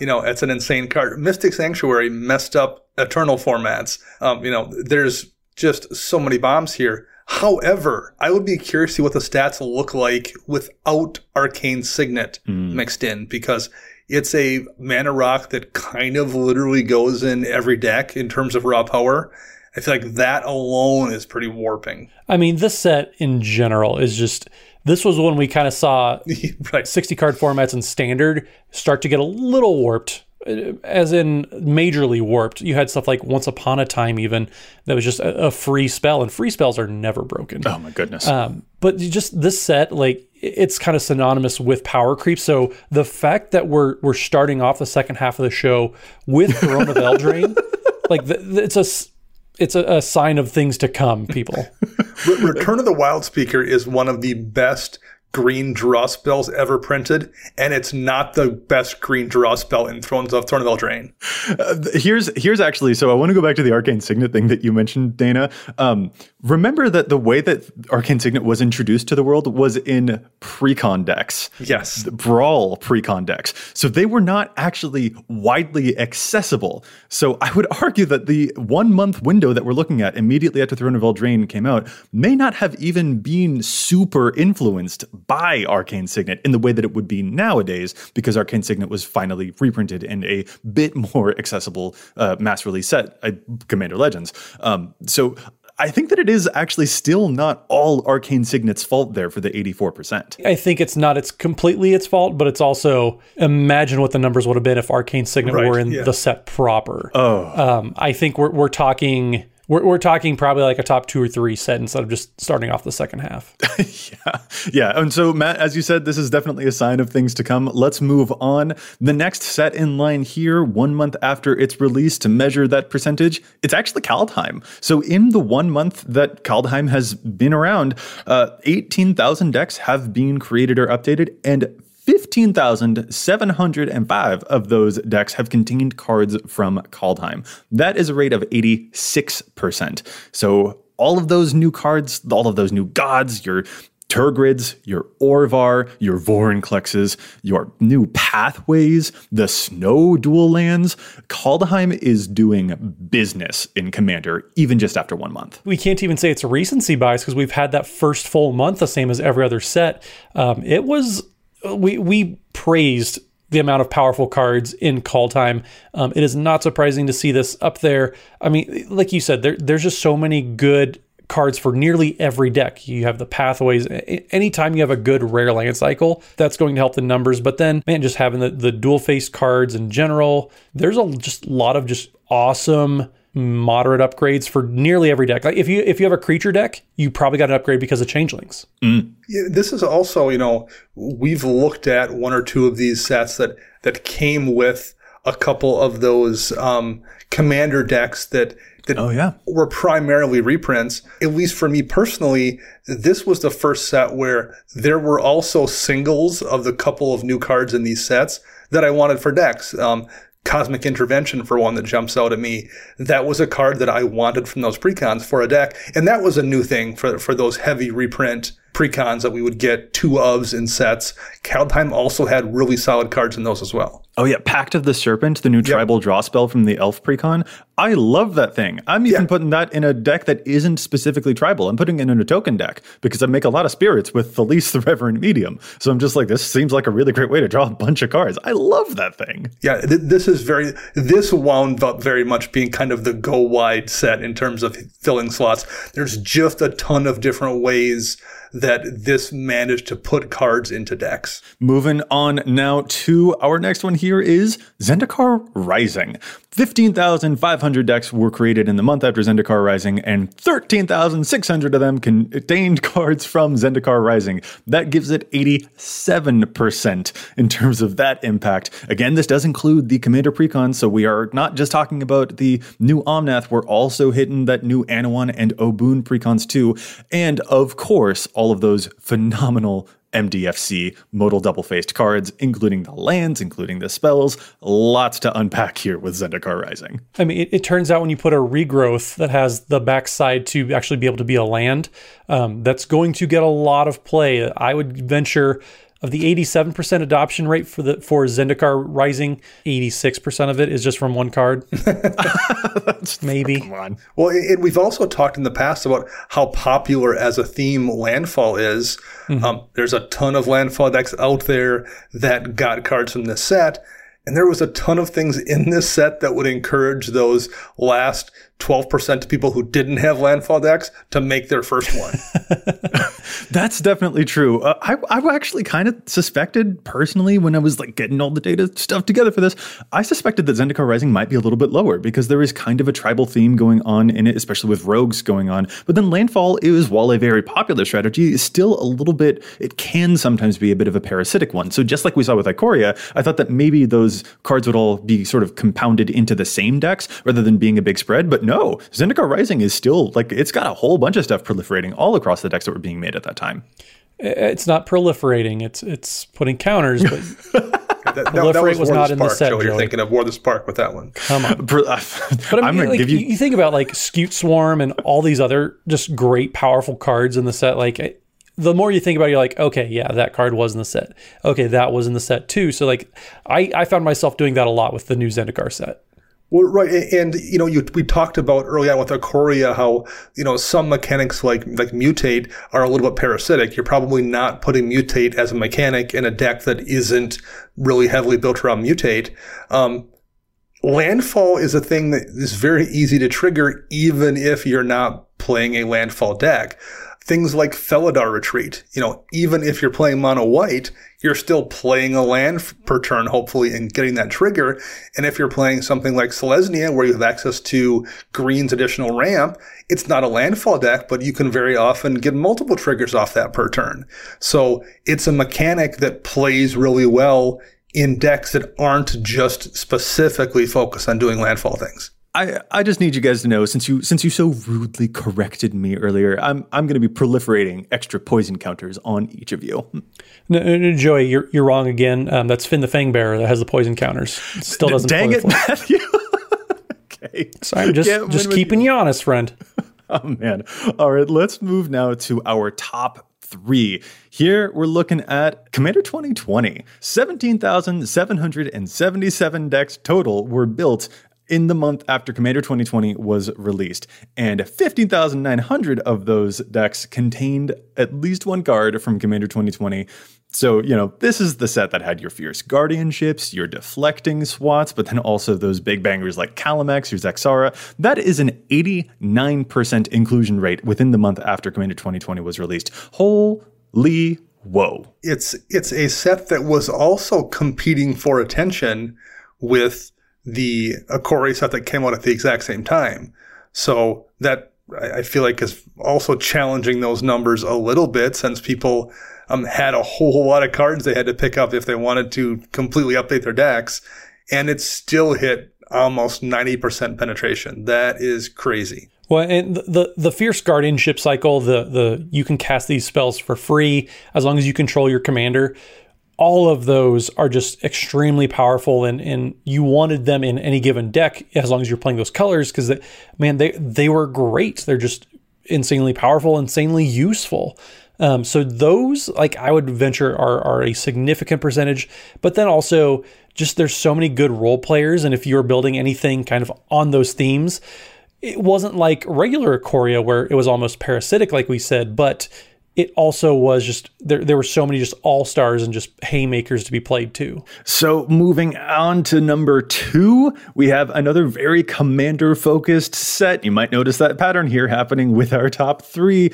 you know, it's an insane card. Mystic Sanctuary messed up Eternal formats. Um, you know, there's just so many bombs here. However, I would be curious to see what the stats look like without Arcane Signet mixed in because it's a mana rock that kind of literally goes in every deck in terms of raw power. I feel like that alone is pretty warping. I mean, this set in general is just. This was when we kind of saw right. 60 card formats and standard start to get a little warped, as in majorly warped. You had stuff like Once Upon a Time, even that was just a, a free spell, and free spells are never broken. Oh my goodness. Um, but you just this set, like it's kind of synonymous with power creep. So the fact that we're we're starting off the second half of the show with Throne of Eldraine, like the, the- it's a it's a, a sign of things to come, people. Re- Return of the Wild Speaker is one of the best green draw spells ever printed, and it's not the best green draw spell in Thrones of Throne of Eldraine. here's here's actually so I want to go back to the arcane signet thing that you mentioned, Dana. Um, remember that the way that arcane signet was introduced to the world was in precon decks. Yes. brawl precon decks. So they were not actually widely accessible. So I would argue that the one month window that we're looking at immediately after Throne of Eldraine came out may not have even been super influenced by Arcane Signet in the way that it would be nowadays because Arcane Signet was finally reprinted in a bit more accessible uh, mass release set, uh, Commander Legends. Um, so I think that it is actually still not all Arcane Signet's fault there for the 84%. I think it's not it's completely its fault, but it's also imagine what the numbers would have been if Arcane Signet Right, were in yeah. the set proper. Oh, um, I think we're we're talking. We're, we're talking probably like a top two or three set instead of just starting off the second half. yeah. Yeah. And so, Matt, as you said, this is definitely a sign of things to come. Let's move on. The next set in line here, one month after its release to measure that percentage, it's actually Kaldheim. So, in the one month that Kaldheim has been around, uh, 18,000 decks have been created or updated, and 15,705 of those decks have contained cards from Kaldheim. That is a rate of 86%. So all of those new cards, all of those new gods, your Tergrids, your Orvar, your Vorinclexes, your new pathways, the snow dual lands, Kaldheim is doing business in Commander even just after one month. we can't even say it's a recency bias because we've had that first full month the same as every other set. Um, it was we we praised the amount of powerful cards in Kaldheim. Um, it is not surprising to see this up there. I mean, like you said, there, there's just so many good cards for nearly every deck. You have the pathways. Anytime you have a good rare land cycle, that's going to help the numbers. But then, man, just having the, the dual face cards in general, there's a just lot of just awesome moderate upgrades for nearly every deck. Like if you if you have a creature deck, you probably got an upgrade because of changelings. Yeah, this is also, you know, we've looked at one or two of these sets that that came with a couple of those um, commander decks that that Oh, yeah. were primarily reprints. At least for me personally, this was the first set where there were also singles of the couple of new cards in these sets that I wanted for decks. Um, Cosmic Intervention for one that jumps out at me. That was a card that I wanted from those precons for a deck. And that was a new thing for, for those heavy reprint precons that we would get two ofs in sets. Kaldheim also had really solid cards in those as well. Oh yeah, Pact of the Serpent, the new tribal draw spell from the Elf Precon. I love that thing. I'm even Yeah. putting that in a deck that isn't specifically tribal. I'm putting it in a token deck because I make a lot of spirits with the least the Reverend Medium. So I'm just like, this seems like a really great way to draw a bunch of cards. I love that thing. Yeah, th- this is very, this wound up very much being kind of the go wide set in terms of filling slots. There's just a ton of different ways that this managed to put cards into decks. Moving on now to our next one here is Zendikar Rising. 15,500 decks were created in the month after Zendikar Rising, and 13,600 of them contained cards from Zendikar Rising. That gives it 87% in terms of that impact. Again, this does include the Commander Precon, so we are not just talking about the new Omnath, we're also hitting that new Anowon and Obuun Precons too. And of course, all of those phenomenal MDFC modal double faced cards, including the lands, including the spells. Lots to unpack here with Zendikar Rising. I mean, it, it turns out when you put a regrowth that has the backside to actually be able to be a land, um, that's going to get a lot of play. I would venture of the 87% adoption rate for the for Zendikar Rising, 86% of it is just from one card. Maybe. Come on. Well, and we've also talked in the past about how popular as a theme landfall is. Um, there's a ton of landfall decks out there that got cards from this set. And there was a ton of things in this set that would encourage those last 12% of people who didn't have landfall decks to make their first one. That's definitely true. Uh, I, I actually kind of suspected personally when I was like getting all the data stuff together for this, I suspected that Zendikar Rising might be a little bit lower because there is kind of a tribal theme going on in it, especially with rogues going on. But then Landfall is, while a very popular strategy, is still a little bit, it can sometimes be a bit of a parasitic one. So just like we saw with Ikoria, I thought that maybe those cards would all be sort of compounded into the same decks rather than being a big spread. But no, Zendikar Rising is still like, it's got a whole bunch of stuff proliferating all across the decks that were being made at that time. Uh, it's not proliferating, it's it's putting counters, but That, that, Proliferate was War not the in the Spark, set, Joe. You're Joey. thinking of War the Spark with that one. come on. But uh, But I I'm mean, gonna like, give you, you. you think about like Scute Swarm and all these other just great, powerful cards in the set. Like, I- the more you think about it, you're like, okay, yeah, that card was in the set. Okay, that was in the set too. So, like, I, I found myself doing that a lot with the new Zendikar set. Well, right, and you know, you, we talked about early on with Ikoria how you know some mechanics like like mutate are a little bit parasitic. You're probably not putting mutate as a mechanic in a deck that isn't really heavily built around mutate. Um, landfall is a thing that is very easy to trigger, even if you're not playing a landfall deck. Things like Felidar Retreat, you know, even if you're playing mono white, you're still playing a land per turn, hopefully, and getting that trigger. And if you're playing something like Selesnya, where you have access to green's additional ramp, it's not a landfall deck, but you can very often get multiple triggers off that per turn. So it's a mechanic that plays really well in decks that aren't just specifically focused on doing landfall things. I, I just need you guys to know since you since you so rudely corrected me earlier, I'm I'm going to be proliferating extra poison counters on each of you. No, no, no, Joey, you're you're wrong again. Um, that's Fynn the Fangbearer that has the poison counters. It still doesn't. Dang it. Matthew. okay. So I'm just Can't just keeping you honest, friend. Oh man. All right, let's move now to our top three. Here we're looking at Commander 2020. 17,777 decks total were built in the month after Commander 2020 was released. And 15,900 of those decks contained at least one card from Commander 2020. So, you know, this is the set that had your fierce guardianships, your deflecting swats, but then also those big bangers like Kalamax, your Zaxara. That is an 89% inclusion rate within the month after Commander 2020 was released. Holy whoa. It's it's a set that was also competing for attention with the Ikoria set that came out at the exact same time. So that I feel like is also challenging those numbers a little bit since people um, had a whole lot of cards they had to pick up if they wanted to completely update their decks, and it still hit almost 90% penetration. That is crazy. Well, and the the fierce guardianship cycle, the the you can cast these spells for free as long as you control your commander. All of those are just extremely powerful, and and you wanted them in any given deck as long as you're playing those colors because man they they were great. They're just insanely powerful, insanely useful. Um, so those, like I would venture, are are a significant percentage. But then also, just there's so many good role players, and if you're building anything kind of on those themes, it wasn't like regular Ikoria where it was almost parasitic, like we said, but it also was just there there were so many just all stars and just haymakers to be played too. So moving on to number 2, we have another very commander focused set. You might notice that pattern here happening with our top 3.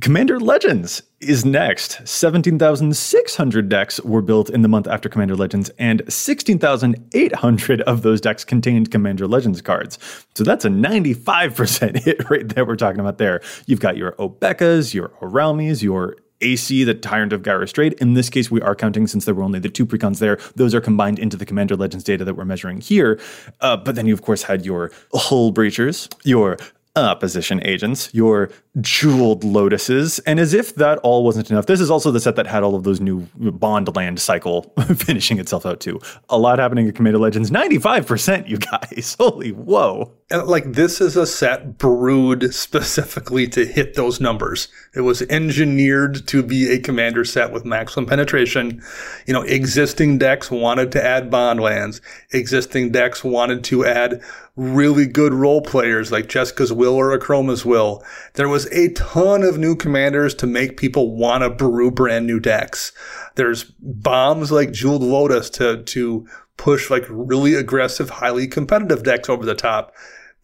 Commander Legends is next. 17,600 decks were built in the month after Commander Legends, and 16,800 of those decks contained Commander Legends cards. So that's a 95% hit rate that we're talking about there. You've got your Obekas, your Oralmis, your Aesi, the Tyrant of Gyre Strait. In this case, we are counting since there were only the two precons there. Those are combined into the Commander Legends data that we're measuring here. Uh, but then you, of course, had your Hull Breachers, your opposition agents, your jeweled lotuses. And as if that all wasn't enough, this is also the set that had all of those new bond land cycle finishing itself out too. A lot happening in Commander Legends. 95%, you guys. Holy whoa. And like this is a set brewed specifically to hit those numbers. It was engineered to be a commander set with maximum penetration. You know, existing decks wanted to add bond lands. Existing decks wanted to add really good role players like Jeska's Will or Akroma's Will. There was a ton of new commanders to make people want to brew brand new decks. There's bombs like Jeweled Lotus to, to push like really aggressive, highly competitive decks over the top.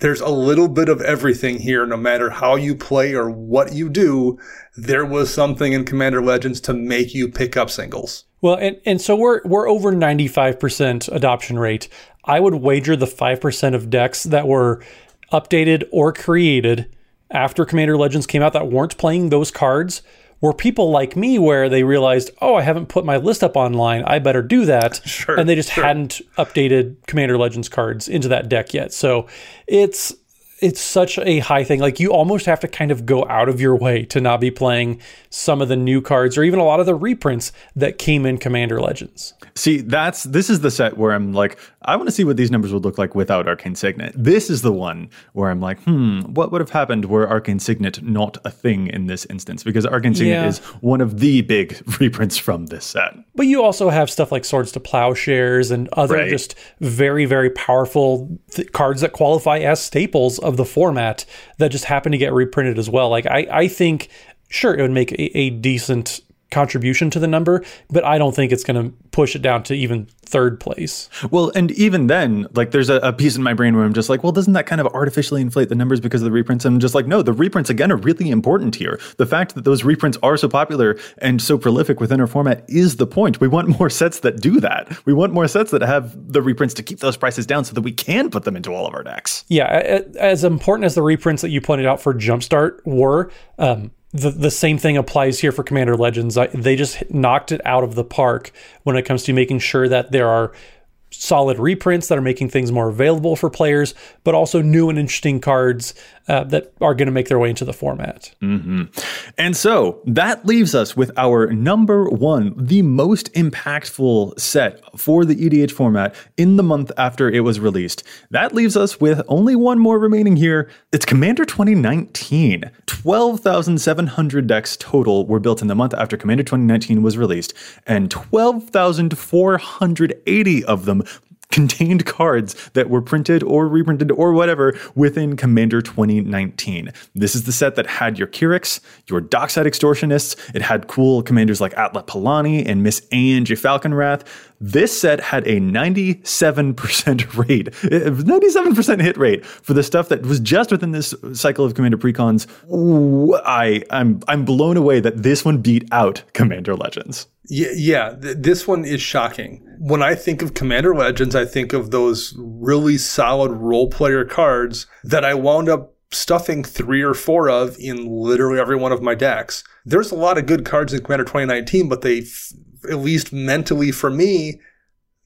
There's a little bit of everything here, no matter how you play or what you do. There was something in Commander Legends to make you pick up singles. Well, and, and so we're we're over 95% adoption rate. I would wager the 5% of decks that were updated or created after Commander Legends came out that weren't playing those cards were people like me where they realized, oh, I haven't put my list up online. I better do that. Sure, and they just sure. hadn't updated Commander Legends cards into that deck yet. So it's it's such a high thing. Like you almost have to kind of go out of your way to not be playing some of the new cards or even a lot of the reprints that came in Commander Legends. See, that's this is the set where I'm like, I want to see what these numbers would look like without Arcane Signet. This is the one where I'm like, hmm, what would have happened were Arcane Signet not a thing in this instance? Because Arcane Signet Yeah. is one of the big reprints from this set. But you also have stuff like Swords to Plowshares and other Right. just very, very powerful th- cards that qualify as staples of the format that just happen to get reprinted as well. Like, I, I think, sure, it would make a, a decent contribution to the number, but I don't think it's going to push it down to even third place. Well, and even then, like there's a, a piece in my brain where I'm just like, well, doesn't that kind of artificially inflate the numbers because of the reprints? And I'm just like, no, the reprints again are really important here. The fact that those reprints are so popular and so prolific within our format is the point. We want more sets that do that. We want more sets that have the reprints to keep those prices down so that we can put them into all of our decks. Yeah, as important as the reprints that you pointed out for Jumpstart were, um, the the same thing applies here for Commander Legends. I, they just knocked it out of the park when it comes to making sure that there are solid reprints that are making things more available for players, but also new and interesting cards uh, that are going to make their way into the format. And so that leaves us with our number one, the most impactful set for the EDH format in the month after it was released. That leaves us with only one more remaining here. It's Commander 2019. 12,700 decks total were built in the month after Commander 2019 was released, and 12,480 of them contained cards that were printed or reprinted or whatever within Commander 2019. This is the set that had your K'rriks, your Dockside Extortionists. It had cool commanders like Atla Palani and Miss Anje Falkenrath. This set had a 97% rate, uh, 97% hit rate for the stuff that was just within this cycle of Commander Precons. Ooh, I, I'm, I'm blown away that this one beat out Commander Legends. Yeah, yeah th- this one is shocking. When I think of Commander Legends, I think of those really solid role player cards that I wound up stuffing three or four of in literally every one of my decks. There's a lot of good cards in Commander 2019, but they, at least mentally for me,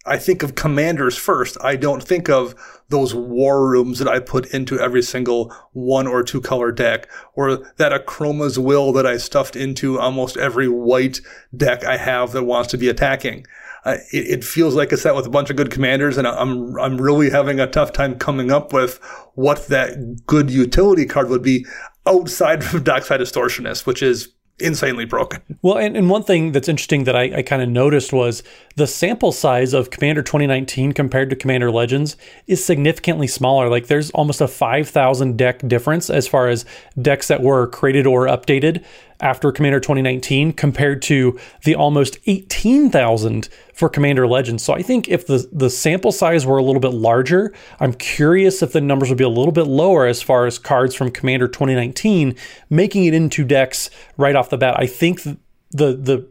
I think of commanders first. I don't think of those war rooms that I put into every single one or two color deck, or that Akroma's Will that I stuffed into almost every white deck I have that wants to be attacking. Uh, it, it, feels like a set with a bunch of good commanders, and I'm I'm really having a tough time coming up with what that good utility card would be outside of Dockside Distortionist, which is insanely broken. Well, and, and one thing that's interesting that I, I kind of noticed was the sample size of Commander 2019 compared to Commander Legends is significantly smaller. Like there's almost a 5,000 deck difference as far as decks that were created or updated after Commander 2019 compared to the almost 18,000 for Commander Legends. So I think if the, the sample size were a little bit larger, I'm curious if the numbers would be a little bit lower as far as cards from Commander 2019 making it into decks right off the bat. I think the the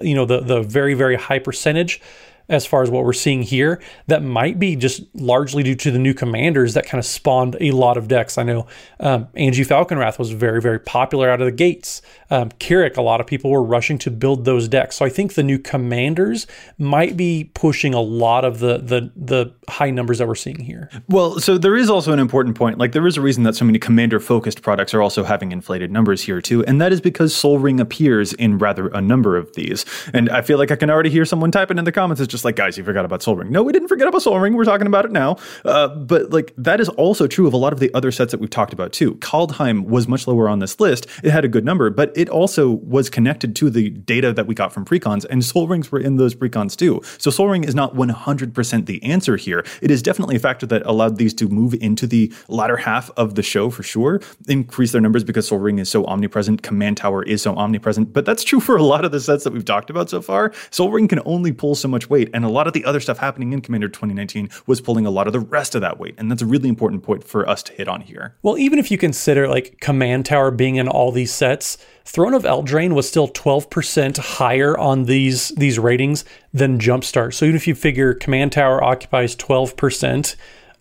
you know the the very very high percentage as far as what we're seeing here that might be just largely due to the new commanders that kind of spawned a lot of decks. I know um, Anje Falkenrath was very, very popular out of the gates. Um, K'rrik, a lot of people were rushing to build those decks. So I think the new commanders might be pushing a lot of the the the high numbers that we're seeing here. Well, so there is also an important point. Like there is a reason that so many commander focused products are also having inflated numbers here too, and that is because Sol Ring appears in rather a number of these. And I feel like I can already hear someone typing in the comments. It's just like, guys, you forgot about Sol Ring. No, we didn't forget about Sol Ring. We're talking about it now. Uh, but like that is also true of a lot of the other sets that we've talked about too. Kaldheim was much lower on this list. It had a good number, but it also was connected to the data that we got from precons, and Sol Rings were in those precons too. So Sol Ring is not 100% the answer here. It is definitely a factor that allowed these to move into the latter half of the show for sure, increase their numbers because Sol Ring is so omnipresent. Command Tower is so omnipresent, but that's true for a lot of the sets that we've talked about so far. Sol Ring can only pull so much weight, and a lot of the other stuff happening in Commander 2019 was pulling a lot of the rest of that weight, and that's a really important point for us to hit on here. Well, even if you consider like Command Tower being in all these sets, Throne of Eldraine was still 12% higher on these these ratings than Jumpstart. So even if you figure Command Tower occupies 12%,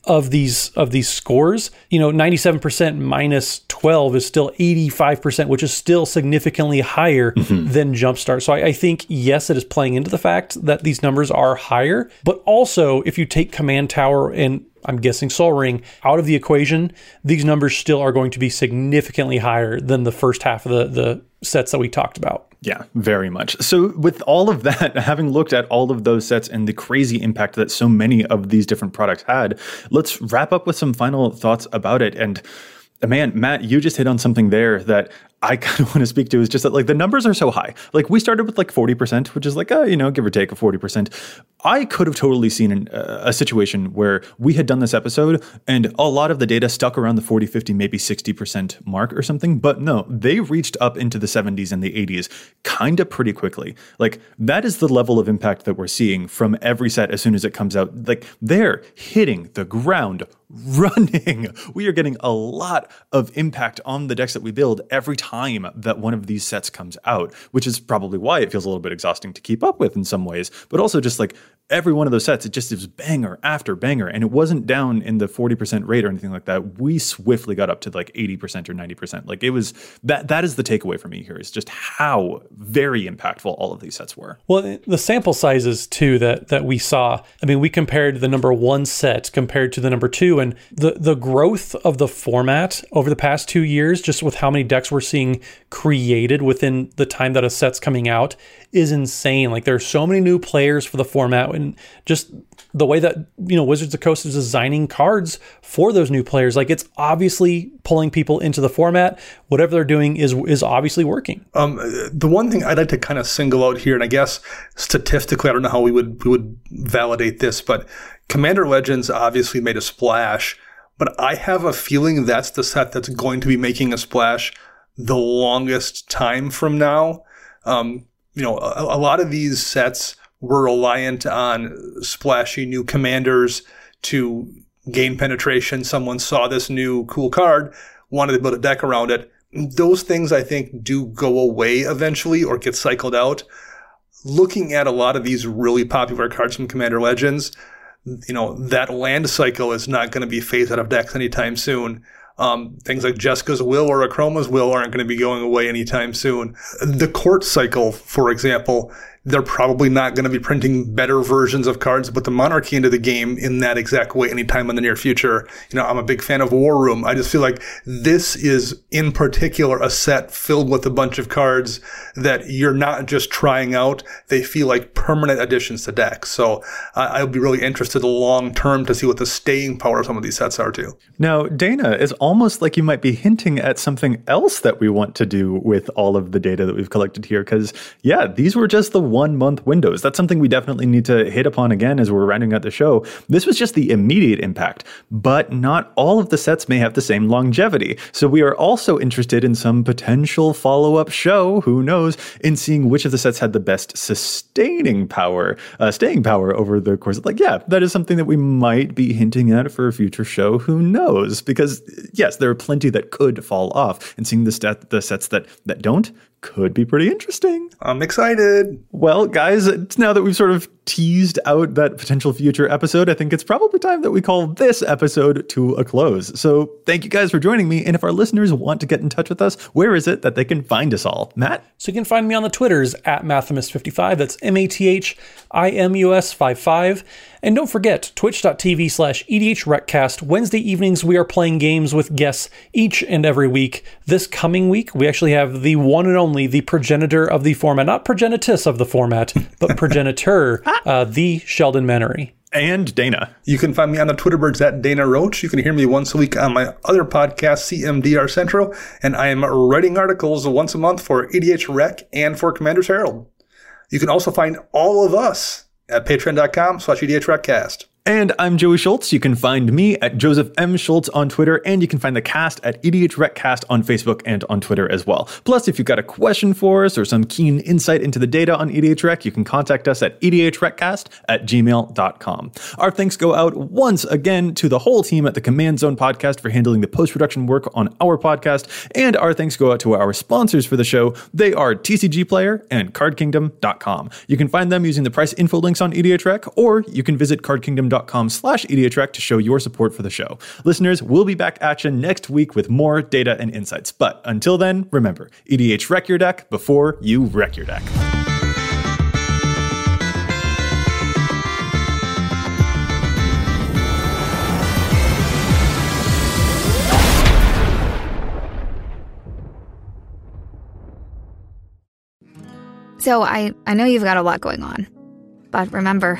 of these of these scores, you know, 97% minus 12 is still 85%, which is still significantly higher mm-hmm. than Jumpstart. So I, I, think yes, it is playing into the fact that these numbers are higher, but also if you take Command Tower and I'm guessing Sol Ring out of the equation, these numbers still are going to be significantly higher than the first half of the the sets that we talked about. Yeah, very much. So, with all of that, having looked at all of those sets and the crazy impact that so many of these different products had, let's wrap up with some final thoughts about it. And man, Matt, you just hit on something there that I kind of want to speak to is just that like the numbers are so high. Like we started with like 40%, which is like, uh, you know, give or take a 40%. I could have totally seen an, uh, a situation where we had done this episode and a lot of the data stuck around the 40, 50, maybe 60% mark or something. But no, they reached up into the 70s and the 80s kind of pretty quickly. Like that is the level of impact that we're seeing from every set as soon as it comes out. Like they're hitting the ground running. We are getting a lot of impact on the decks that we build every time that one of these sets comes out, which is probably why it feels a little bit exhausting to keep up with in some ways, but also just like every one of those sets, it just was banger after banger. And it wasn't down in the 40% rate or anything like that. We swiftly got up to like 80% or 90%. Like it was that that is the takeaway for me here is just how very impactful all of these sets were. Well, the sample sizes too that that we saw. I mean, we compared the number one set compared to the number two, and the the growth of the format over the past two years, just with how many decks we're seeing created within the time that a set's coming out, is insane. Like there are so many new players for the format and just the way that you know Wizards of the Coast is designing cards for those new players. Like it's obviously pulling people into the format. Whatever they're doing is is obviously working. Um, the one thing I'd like to kind of single out here, and I guess statistically, I don't know how we would we would validate this, but Commander Legends obviously made a splash. But I have a feeling that's the set that's going to be making a splash the longest time from now. Um, you know, a, a lot of these sets were reliant on splashy new commanders to gain penetration. Someone saw this new cool card, wanted to build a deck around it. Those things I think do go away eventually or get cycled out. looking at a lot of these really popular cards from Commander Legends, you know, that land cycle is not going to be phased out of decks anytime soon. Um, things like Jeska's Will or Akroma's Will aren't going to be going away anytime soon. The court cycle, for example, they're probably not going to be printing better versions of cards, but the monarchy into the game in that exact way anytime in the near future. You know, I'm a big fan of War Room. I just feel like this is in particular a set filled with a bunch of cards that you're not just trying out. They feel like permanent additions to decks. So uh, I'll be really interested long term to see what the staying power of some of these sets are too. Now, Dana, it's almost like you might be hinting at something else that we want to do with all of the data that we've collected here. Because, yeah, these were just the one month windows. That's something we definitely need to hit upon again as we're rounding out the show. This was just the immediate impact, but not all of the sets may have the same longevity. So we are also interested in some potential follow up show, who knows, in seeing which of the sets had the best sustaining power, uh, staying power over the course of like, yeah, that is something that we might be hinting at for a future show. Who knows? Because yes, there are plenty that could fall off, and seeing the stat the sets that that don't could be pretty interesting. I'm excited. Well, guys, now that we've sort of teased out that potential future episode, I think it's probably time that we call this episode to a close. So thank you guys for joining me. And if our listeners want to get in touch with us, where is it that they can find us all? Matt? So you can find me on the Twitters at Mathimus55. That's M A T H I M U S 55. And don't forget, twitch.tv slash EDHRECast. Wednesday evenings, we are playing games with guests each and every week. This coming week, we actually have the one and only, the progenitor of the format, not progenitus of the format, but progenitor, uh, the Sheldon Menery. And Dana. You can find me on the Twitter birds at Dana Roach. You can hear me once a week on my other podcast, CMDR Central. And I am writing articles once a month for EDH Rec and for Commander's Herald. You can also find all of us at patreon.com slash edhrecast. And I'm Joey Schultz. You can find me at Joseph M. Schultz on Twitter, and you can find the cast at EDHRECast on Facebook and on Twitter as well. Plus, if you've got a question for us or some keen insight into the data on EDHREC, you can contact us at EDHRECast at gmail.com. Our thanks go out once again to the whole team at the Command Zone podcast for handling the post production work on our podcast, and our thanks go out to our sponsors for the show. They are TCG Player and CardKingdom.com. You can find them using the price info links on EDHREC, or you can visit CardKingdom.com patreon.com slash EDHREC to show your support for the show. Listeners, we'll be back at you next week with more data and insights. But until then, remember, EDH wreck your deck before you wreck your deck. So I, I know you've got a lot going on. But remember,